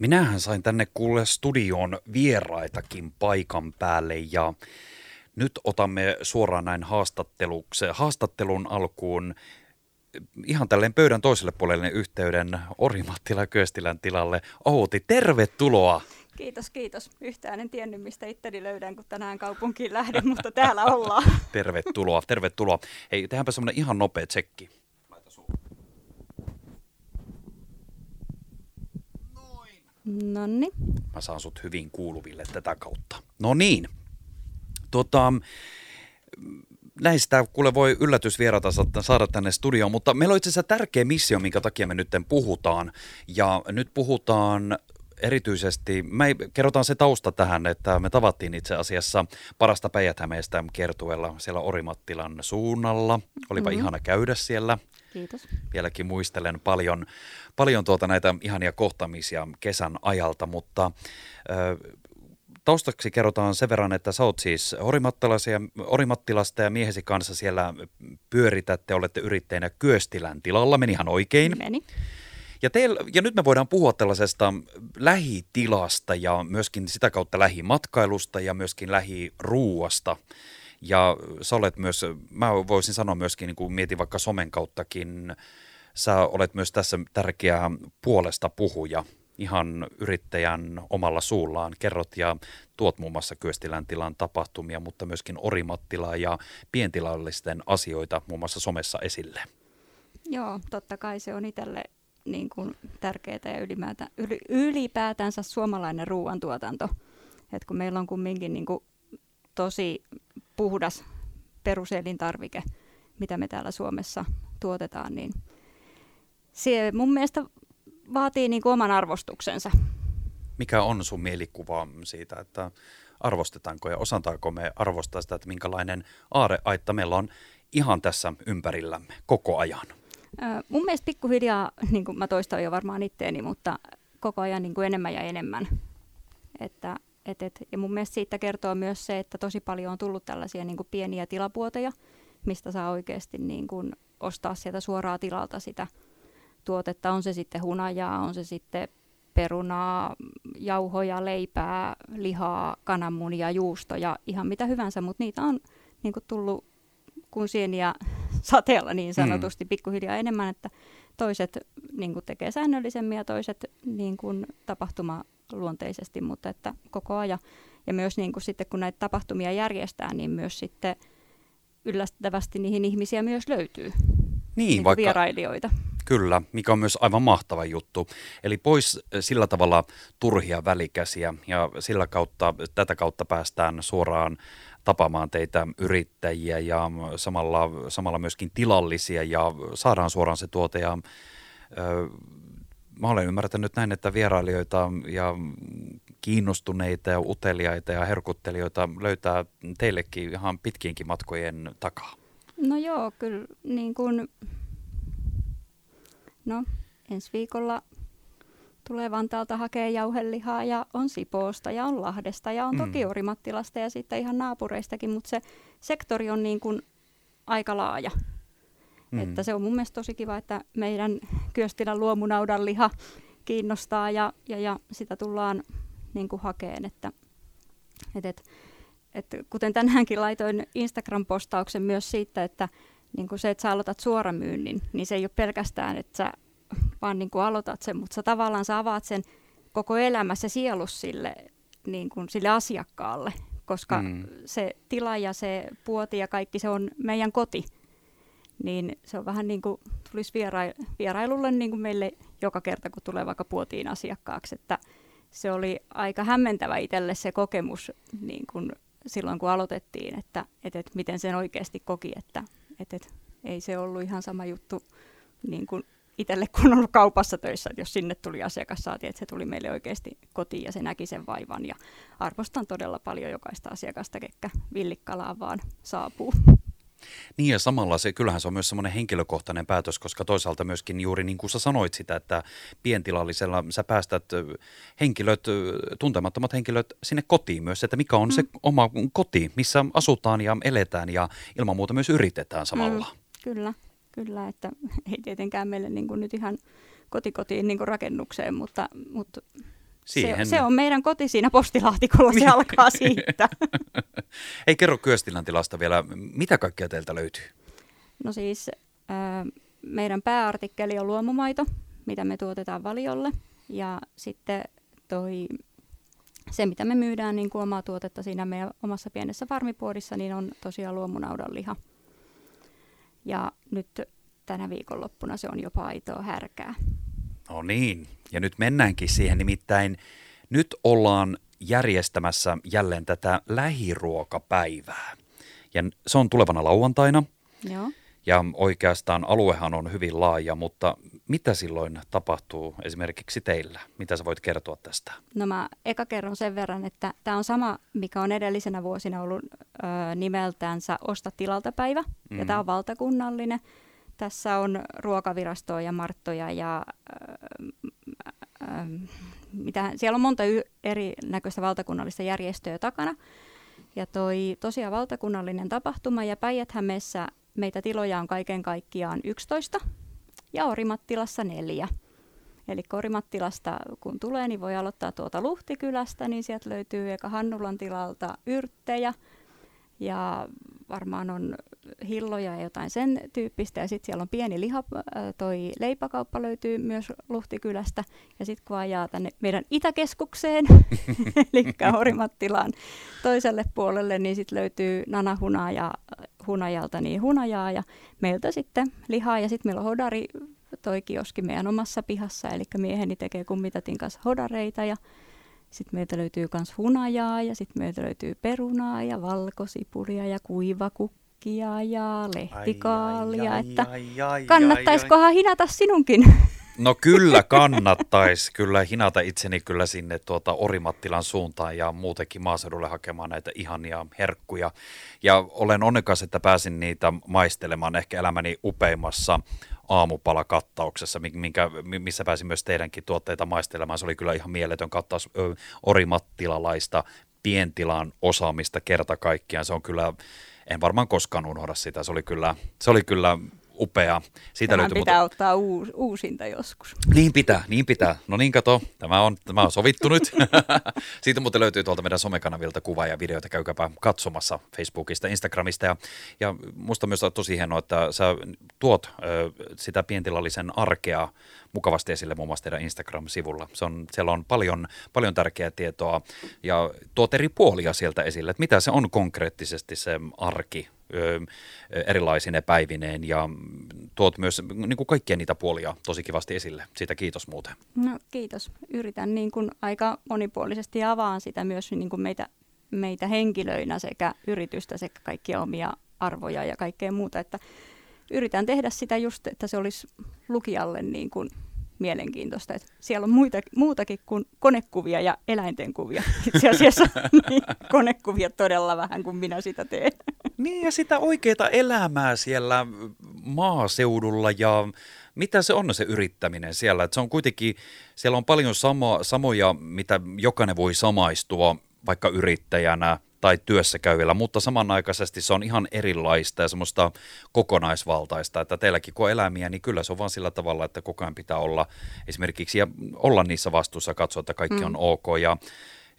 Minähän sain tänne kuulle studioon vieraitakin paikan päälle ja nyt otamme suoraan näin haastattelun alkuun ihan tälleen pöydän toiselle puolelle yhteyden Orimattila Köstilän tilalle. Outi, tervetuloa! Kiitos, kiitos. Yhtään en tiennyt, mistä itteni löydän, kun tänään kaupunkiin lähden, mutta täällä ollaan. tervetuloa, tervetuloa. Hei, tehdäänpä semmoinen ihan nopea tsekki. No niin. Mä saan sut hyvin kuuluville tätä kautta. No niin. Tota, näistä kuule voi yllätysvierata saada tänne studioon, mutta meillä on itse asiassa tärkeä missio, minkä takia me nyt puhutaan. Ja nyt puhutaan erityisesti, me kerrotaan se tausta tähän, että me tavattiin itse asiassa parasta päijät kertuella siellä Orimattilan suunnalla. Olipa mm-hmm. ihana käydä siellä. Kiitos. Vieläkin muistelen paljon, paljon tuota näitä ihania kohtamisia kesän ajalta, mutta taustaksi kerrotaan sen verran, että sä oot siis Orimattilasta ja miehesi kanssa siellä pyöritätte, olette yrittäjänä Kyöstilän tilalla, meni ihan oikein. Meni. Ja, teillä, ja nyt me voidaan puhua tällaisesta lähitilasta ja myöskin sitä kautta lähimatkailusta ja myöskin lähiruuasta. Ja sä olet myös, mä voisin sanoa myöskin, niin kuin mietin vaikka somen kauttakin, sä olet myös tässä tärkeä puolesta puhuja ihan yrittäjän omalla suullaan. Kerrot ja tuot muun muassa Kyöstilän tilan tapahtumia, mutta myöskin Orimattilaa ja pientilallisten asioita muun muassa somessa esille. Joo, totta kai se on itselle niin kuin tärkeää ja ylipäätänsä suomalainen ruoantuotanto. Et kun meillä on kumminkin niin kuin tosi puhdas peruselintarvike, mitä me täällä Suomessa tuotetaan, niin se mun mielestä vaatii niin kuin oman arvostuksensa. Mikä on sun mielikuva siitä, että arvostetaanko ja osataanko me arvostaa sitä, että minkälainen aareaitta meillä on ihan tässä ympärillämme koko ajan? Mun mielestä pikkuhiljaa, niin kuin mä toistan jo varmaan itteeni, mutta koko ajan niin kuin enemmän ja enemmän. Että, et, et, ja mun mielestä siitä kertoo myös se, että tosi paljon on tullut tällaisia niin kuin pieniä tilapuoteja, mistä saa oikeasti niin kuin ostaa sieltä suoraa tilalta sitä tuotetta. On se sitten hunajaa, on se sitten perunaa, jauhoja, leipää, lihaa, kananmunia, juustoja, ihan mitä hyvänsä, mutta niitä on niin kuin tullut kuin sieniä sateella niin sanotusti mm. pikkuhiljaa enemmän, että toiset niin kuin tekee säännöllisemmin ja toiset niin kuin tapahtumaluonteisesti, mutta että koko ajan. Ja myös niin kuin sitten kun näitä tapahtumia järjestää, niin myös sitten yllättävästi niihin ihmisiä myös löytyy. Niin, niin vaikka, vierailijoita. Kyllä, mikä on myös aivan mahtava juttu. Eli pois eh, sillä tavalla turhia välikäsiä ja sillä kautta, tätä kautta päästään suoraan tapaamaan teitä yrittäjiä ja samalla, samalla myöskin tilallisia ja saadaan suoraan se tuote. Ja, ö, mä olen ymmärtänyt näin, että vierailijoita ja kiinnostuneita ja uteliaita ja herkuttelijoita löytää teillekin ihan pitkiinkin matkojen takaa. No joo, kyllä niin kuin, no ensi viikolla tulee Vantaalta hakee jauhelihaa ja on Sipoosta ja on Lahdesta ja on toki mm. Orimattilasta ja sitten ihan naapureistakin, mutta se sektori on niin kuin aika laaja. Mm. Että se on mun mielestä tosi kiva, että meidän Kyöstilän luomunaudan liha kiinnostaa ja, ja, ja sitä tullaan niin kuin hakeen. Että, et, et, et, kuten tänäänkin laitoin Instagram-postauksen myös siitä, että niin kuin se, että sä aloitat suoramyynnin, niin se ei ole pelkästään, että sä vaan niin kuin aloitat sen, mutta sä tavallaan sä avaat sen koko elämässä sielus sille, niin kuin sille asiakkaalle, koska mm. se tila ja se puoti ja kaikki se on meidän koti. Niin se on vähän niin kuin tulisi viera- vierailulle niin kuin meille joka kerta, kun tulee vaikka puotiin asiakkaaksi, että se oli aika hämmentävä itselle se kokemus niin kuin silloin, kun aloitettiin, että, että, että miten sen oikeasti koki, että, että, että ei se ollut ihan sama juttu niin kuin itselle, kun on ollut kaupassa töissä, että jos sinne tuli asiakas, saatiin, että se tuli meille oikeasti kotiin ja se näki sen vaivan. Ja arvostan todella paljon jokaista asiakasta, ketkä villikkalaan vaan saapuu. Niin ja samalla se, kyllähän se on myös semmoinen henkilökohtainen päätös, koska toisaalta myöskin juuri niin kuin sä sanoit sitä, että pientilallisella sä päästät henkilöt, tuntemattomat henkilöt sinne kotiin myös, että mikä on mm. se oma koti, missä asutaan ja eletään ja ilman muuta myös yritetään samalla. Mm, kyllä. Kyllä, että ei tietenkään meille niin kuin nyt ihan kotikotiin niin kuin rakennukseen, mutta, mutta Siihen. Se, se on meidän koti siinä postilaatikolla, se alkaa siitä. Ei kerro Kyöstilän tilasta vielä, mitä kaikkea teiltä löytyy? No siis äh, meidän pääartikkeli on luomumaito, mitä me tuotetaan valiolle. Ja sitten toi, se, mitä me myydään niin kuin omaa tuotetta siinä meidän omassa pienessä farmipuodissa, niin on tosiaan luomunaudan liha. Ja nyt tänä viikonloppuna se on jopa aitoa härkää. No niin, ja nyt mennäänkin siihen, nimittäin nyt ollaan järjestämässä jälleen tätä lähiruokapäivää. Ja se on tulevana lauantaina. Joo. Ja oikeastaan aluehan on hyvin laaja, mutta mitä silloin tapahtuu esimerkiksi teillä? Mitä sä voit kertoa tästä? No mä eka kerron sen verran, että tämä on sama, mikä on edellisenä vuosina ollut ö, nimeltänsä Osta tilalta päivä. Mm. Ja tämä on valtakunnallinen. Tässä on ruokavirastoa ja Marttoja ja ö, ö, mitä, siellä on monta y- erinäköistä valtakunnallista järjestöä takana. Ja toi tosiaan valtakunnallinen tapahtuma ja päijät meitä tiloja on kaiken kaikkiaan 11 ja Orimattilassa neljä. Eli Orimattilasta kun tulee, niin voi aloittaa tuota Luhtikylästä, niin sieltä löytyy eka Hannulan tilalta yrttejä ja varmaan on hilloja ja jotain sen tyyppistä. Ja sitten siellä on pieni liha, toi leipäkauppa löytyy myös Luhtikylästä. Ja sitten kun ajaa tänne meidän Itäkeskukseen, eli Horimattilaan toiselle puolelle, niin sitten löytyy nanahunaa ja hunajalta niin hunajaa ja meiltä sitten lihaa. Ja sitten meillä on hodari toi kioski meidän omassa pihassa, eli mieheni tekee kummitatin kanssa hodareita ja sitten meiltä löytyy myös hunajaa ja sitten meiltä löytyy perunaa ja valkosipulia ja kuivakukkia ja lehtikaalia. Ai, ai, että ai, ai, kannattaisikohan ai, ai. hinata sinunkin? No kyllä kannattaisi kyllä hinata itseni kyllä sinne tuota Orimattilan suuntaan ja muutenkin maaseudulle hakemaan näitä ihania herkkuja. Ja olen onnekas, että pääsin niitä maistelemaan ehkä elämäni upeimmassa aamupalakattauksessa, minkä, missä pääsin myös teidänkin tuotteita maistelemaan. Se oli kyllä ihan mieletön kattaus orimattilalaista pientilan osaamista kerta kaikkiaan. Se on kyllä, en varmaan koskaan unohda sitä. Se oli kyllä, se oli kyllä upea. Siitä löytyy pitää mutta... ottaa uus, uusinta joskus. Niin pitää, niin pitää. No niin kato, tämä on, tämä on sovittu nyt. Siitä muuten löytyy tuolta meidän somekanavilta kuva ja videoita, käykääpä katsomassa Facebookista, Instagramista. Ja, ja musta myös on tosi hienoa, että sä tuot ö, sitä pientilallisen arkea mukavasti esille muun muassa teidän Instagram-sivulla. Se on, siellä on paljon, paljon tärkeää tietoa ja tuot eri puolia sieltä esille, että mitä se on konkreettisesti se arki erilaisine päivineen ja tuot myös niin kuin kaikkia niitä puolia tosi kivasti esille. Siitä kiitos muuten. No kiitos. Yritän niin kuin aika monipuolisesti avaan sitä myös niin kuin meitä, meitä henkilöinä sekä yritystä sekä kaikkia omia arvoja ja kaikkea muuta, että yritän tehdä sitä just, että se olisi lukijalle niin kuin mielenkiintoista. Että siellä on muita, muutakin kuin konekuvia ja eläinten kuvia. Itse asiassa niin, konekuvia todella vähän, kuin minä sitä teen. Niin ja sitä oikeaa elämää siellä maaseudulla ja mitä se on se yrittäminen siellä? Että se on kuitenkin, siellä on paljon samo, samoja, mitä jokainen voi samaistua vaikka yrittäjänä – tai työssä käyvillä, mutta samanaikaisesti se on ihan erilaista ja semmoista kokonaisvaltaista, että teilläkin kun on elämiä, niin kyllä se on vaan sillä tavalla, että koko ajan pitää olla esimerkiksi ja olla niissä vastuussa, katsoa, että kaikki mm. on ok ja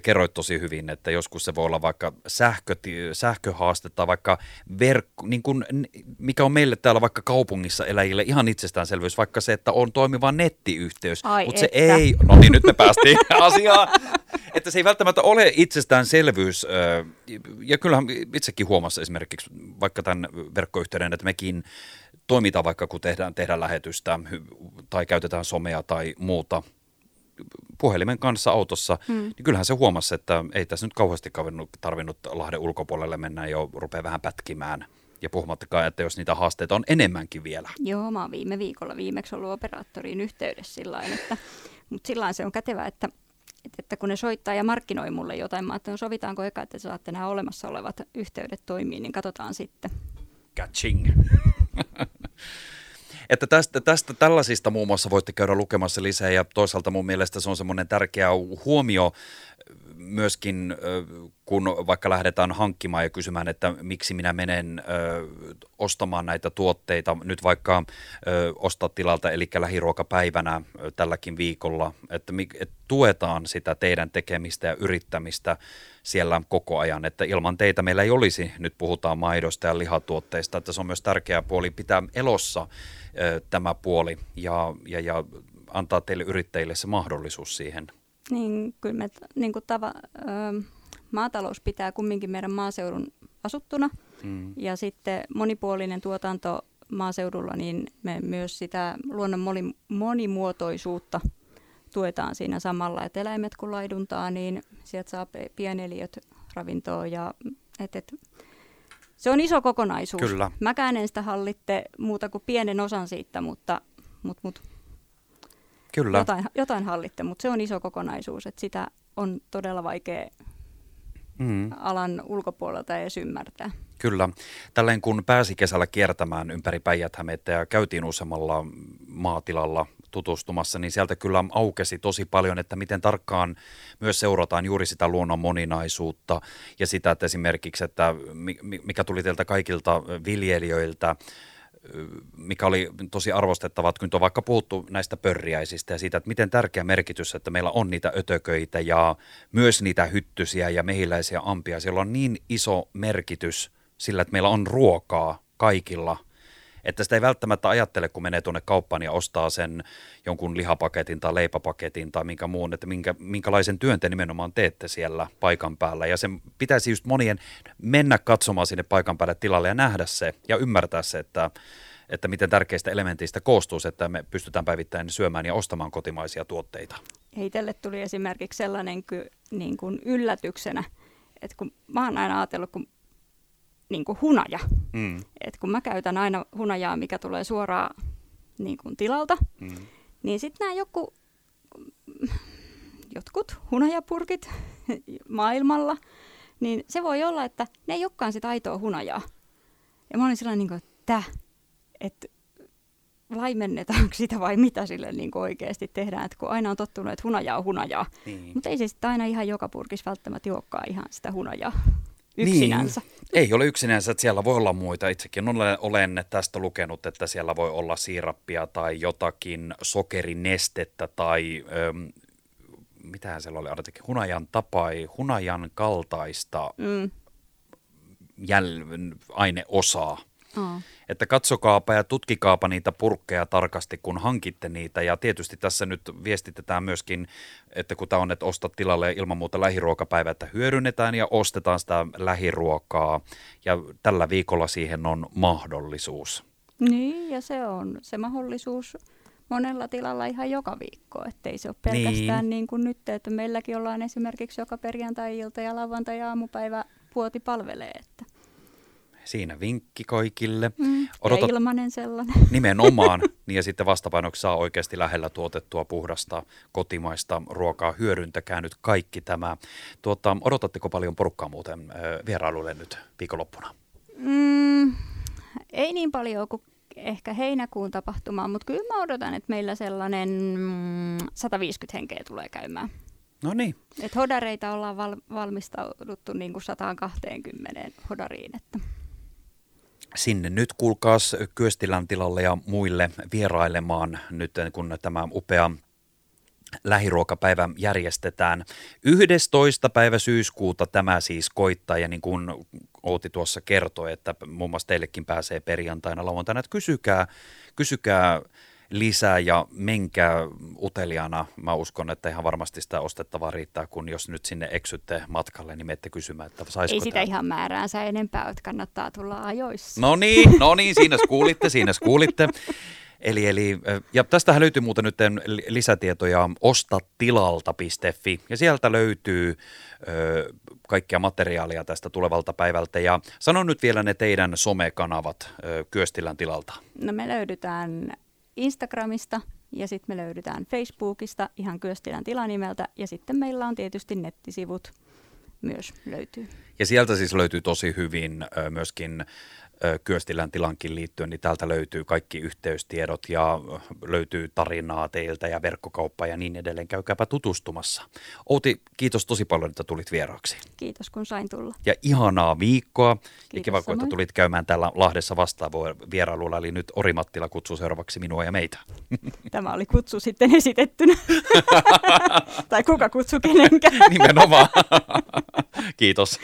kerroit tosi hyvin, että joskus se voi olla vaikka sähkö, sähköhaaste tai vaikka verkko, niin kuin, mikä on meille täällä vaikka kaupungissa eläjille ihan itsestäänselvyys, vaikka se, että on toimiva nettiyhteys, mutta se ei, no niin nyt me päästiin asiaan, että se ei välttämättä ole itsestäänselvyys, ja kyllähän itsekin huomassa esimerkiksi vaikka tämän verkkoyhteyden, että mekin toimitaan vaikka kun tehdään, tehdään lähetystä tai käytetään somea tai muuta, puhelimen kanssa autossa, mm. niin kyllähän se huomasi, että ei tässä nyt kauheasti tarvinnut Lahden ulkopuolelle mennä jo rupeaa vähän pätkimään. Ja puhumattakaan, että jos niitä haasteita on enemmänkin vielä. Joo, mä oon viime viikolla viimeksi ollut operaattoriin yhteydessä sillä että, mutta sillä se on kätevä, että, että kun ne soittaa ja markkinoi mulle jotain, mä että no sovitaanko eka, että saatte nämä olemassa olevat yhteydet toimii, niin katsotaan sitten. Catching. Että tästä, tästä tällaisista muun muassa voitte käydä lukemassa lisää ja toisaalta mun mielestä se on semmoinen tärkeä huomio myöskin kun vaikka lähdetään hankkimaan ja kysymään, että miksi minä menen ostamaan näitä tuotteita. Nyt vaikka ostaa tilalta, eli lähiruokapäivänä tälläkin viikolla, että, että tuetaan sitä teidän tekemistä ja yrittämistä siellä koko ajan, että ilman teitä meillä ei olisi, nyt puhutaan maidosta ja lihatuotteista, että se on myös tärkeä puoli pitää elossa tämä puoli ja, ja, ja antaa teille yrittäjille se mahdollisuus siihen. Niin, kyllä me niin kuin tava, ö, maatalous pitää kumminkin meidän maaseudun asuttuna mm. ja sitten monipuolinen tuotanto maaseudulla, niin me myös sitä luonnon moni, monimuotoisuutta tuetaan siinä samalla, että eläimet kun laiduntaa, niin sieltä saa pieneliöt ravintoa ja et, et, se on iso kokonaisuus. Kyllä. Mäkään en sitä hallitte muuta kuin pienen osan siitä, mutta, mutta, mutta Kyllä. Jotain, jotain hallitte, mutta se on iso kokonaisuus, että sitä on todella vaikea mm. alan ulkopuolelta edes ymmärtää. Kyllä. Tälleen kun pääsi kesällä kiertämään ympäri päijät ja käytiin useammalla maatilalla tutustumassa, niin sieltä kyllä aukesi tosi paljon, että miten tarkkaan myös seurataan juuri sitä luonnon moninaisuutta ja sitä, että esimerkiksi, että mikä tuli teiltä kaikilta viljelijöiltä, mikä oli tosi arvostettavaa, että kun on vaikka puhuttu näistä pörriäisistä ja siitä, että miten tärkeä merkitys, että meillä on niitä ötököitä ja myös niitä hyttysiä ja mehiläisiä ampia. Siellä on niin iso merkitys sillä, että meillä on ruokaa kaikilla – että sitä ei välttämättä ajattele, kun menee tuonne kauppaan ja ostaa sen jonkun lihapaketin tai leipäpaketin tai minkä muun, että minkä, minkälaisen työn te nimenomaan teette siellä paikan päällä. Ja sen pitäisi just monien mennä katsomaan sinne paikan päälle tilalle ja nähdä se ja ymmärtää se, että että miten tärkeistä elementeistä koostuu se, että me pystytään päivittäin syömään ja ostamaan kotimaisia tuotteita. Heitelle tuli esimerkiksi sellainen niin kuin yllätyksenä, että kun mä oon aina ajatellut, kun niin kuin hunaja. Mm. Et kun mä käytän aina hunajaa, mikä tulee suoraan niin kuin tilalta, mm. niin sitten nämä joku, jotkut hunajapurkit maailmalla, niin se voi olla, että ne ei olekaan sitä aitoa hunajaa. Ja mä olin sellainen, niin kuin, että, että laimennetaanko sitä vai mitä sille niin kuin oikeasti tehdään, että kun aina on tottunut, että hunajaa on hunajaa, niin. mutta ei se sitten aina ihan joka purkissa välttämättä olekaan ihan sitä hunajaa yksinänsä. Niin. Ei ole yksinänsä, että siellä voi olla muita. Itsekin olen, olen tästä lukenut, että siellä voi olla siirappia tai jotakin sokerinestettä tai ähm, mitähän siellä oli, arvitakin, hunajan tapai, hunajan kaltaista mm. jäl- aineosaa. Oh. Että katsokaapa ja tutkikaapa niitä purkkeja tarkasti, kun hankitte niitä. Ja tietysti tässä nyt viestitetään myöskin, että kun tämä on, että ostat tilalle ilman muuta lähiruokapäivä, että hyödynnetään ja ostetaan sitä lähiruokaa. Ja tällä viikolla siihen on mahdollisuus. Niin, ja se on se mahdollisuus monella tilalla ihan joka viikko, ettei se ole pelkästään niin. niin kuin nyt, että meilläkin ollaan esimerkiksi joka perjantai-ilta ja lauantai-aamupäivä puoti palvelee, että Siinä vinkki kaikille. Mm, Odotat, ja ilmanen sellainen. Nimenomaan. niin ja sitten vastapainoksi saa oikeasti lähellä tuotettua puhdasta kotimaista ruokaa. Hyödyntäkää nyt kaikki tämä. Tuota, odotatteko paljon porukkaa muuten vierailulle nyt viikonloppuna? Mm, ei niin paljon kuin ehkä heinäkuun tapahtumaan, mutta kyllä mä odotan, että meillä sellainen 150 henkeä tulee käymään. No niin. Et hodareita ollaan val- valmistauduttu niin kuin 120 hodariin. Että sinne nyt kuulkaas Kyöstilän tilalle ja muille vierailemaan nyt kun tämä upea lähiruokapäivä järjestetään. 11. päivä syyskuuta tämä siis koittaa ja niin kuin Outi tuossa kertoi, että muun muassa teillekin pääsee perjantaina lauantaina, että kysykää, kysykää lisää ja menkää uteliaana. Mä uskon, että ihan varmasti sitä ostettavaa riittää, kun jos nyt sinne eksytte matkalle, niin menette kysymään, että saisiko Ei sitä tämä? ihan määräänsä enempää, että kannattaa tulla ajoissa. No niin, no niin, siinä kuulitte, siinä kuulitte. Eli, eli, ja tästähän löytyy muuten nyt lisätietoja ostatilalta.fi ja sieltä löytyy ö, kaikkia materiaalia tästä tulevalta päivältä. Ja sano nyt vielä ne teidän somekanavat ö, Kyöstilän tilalta. No me löydytään Instagramista ja sitten me löydetään Facebookista ihan Kyöstilän tilanimeltä ja sitten meillä on tietysti nettisivut myös löytyy. Ja sieltä siis löytyy tosi hyvin myöskin Kyöstilän tilankin liittyen, niin täältä löytyy kaikki yhteystiedot ja löytyy tarinaa teiltä ja verkkokauppa ja niin edelleen. Käykääpä tutustumassa. Outi, kiitos tosi paljon, että tulit vieraaksi. Kiitos, kun sain tulla. Ja ihanaa viikkoa. Kiitos ja kiva, että tulit käymään täällä Lahdessa vastaavaa vierailulla, eli nyt Orimattila kutsuu seuraavaksi minua ja meitä. Tämä oli kutsu sitten esitettynä. tai kuka kutsuu kenenkään. Nimenomaan. Kiitos.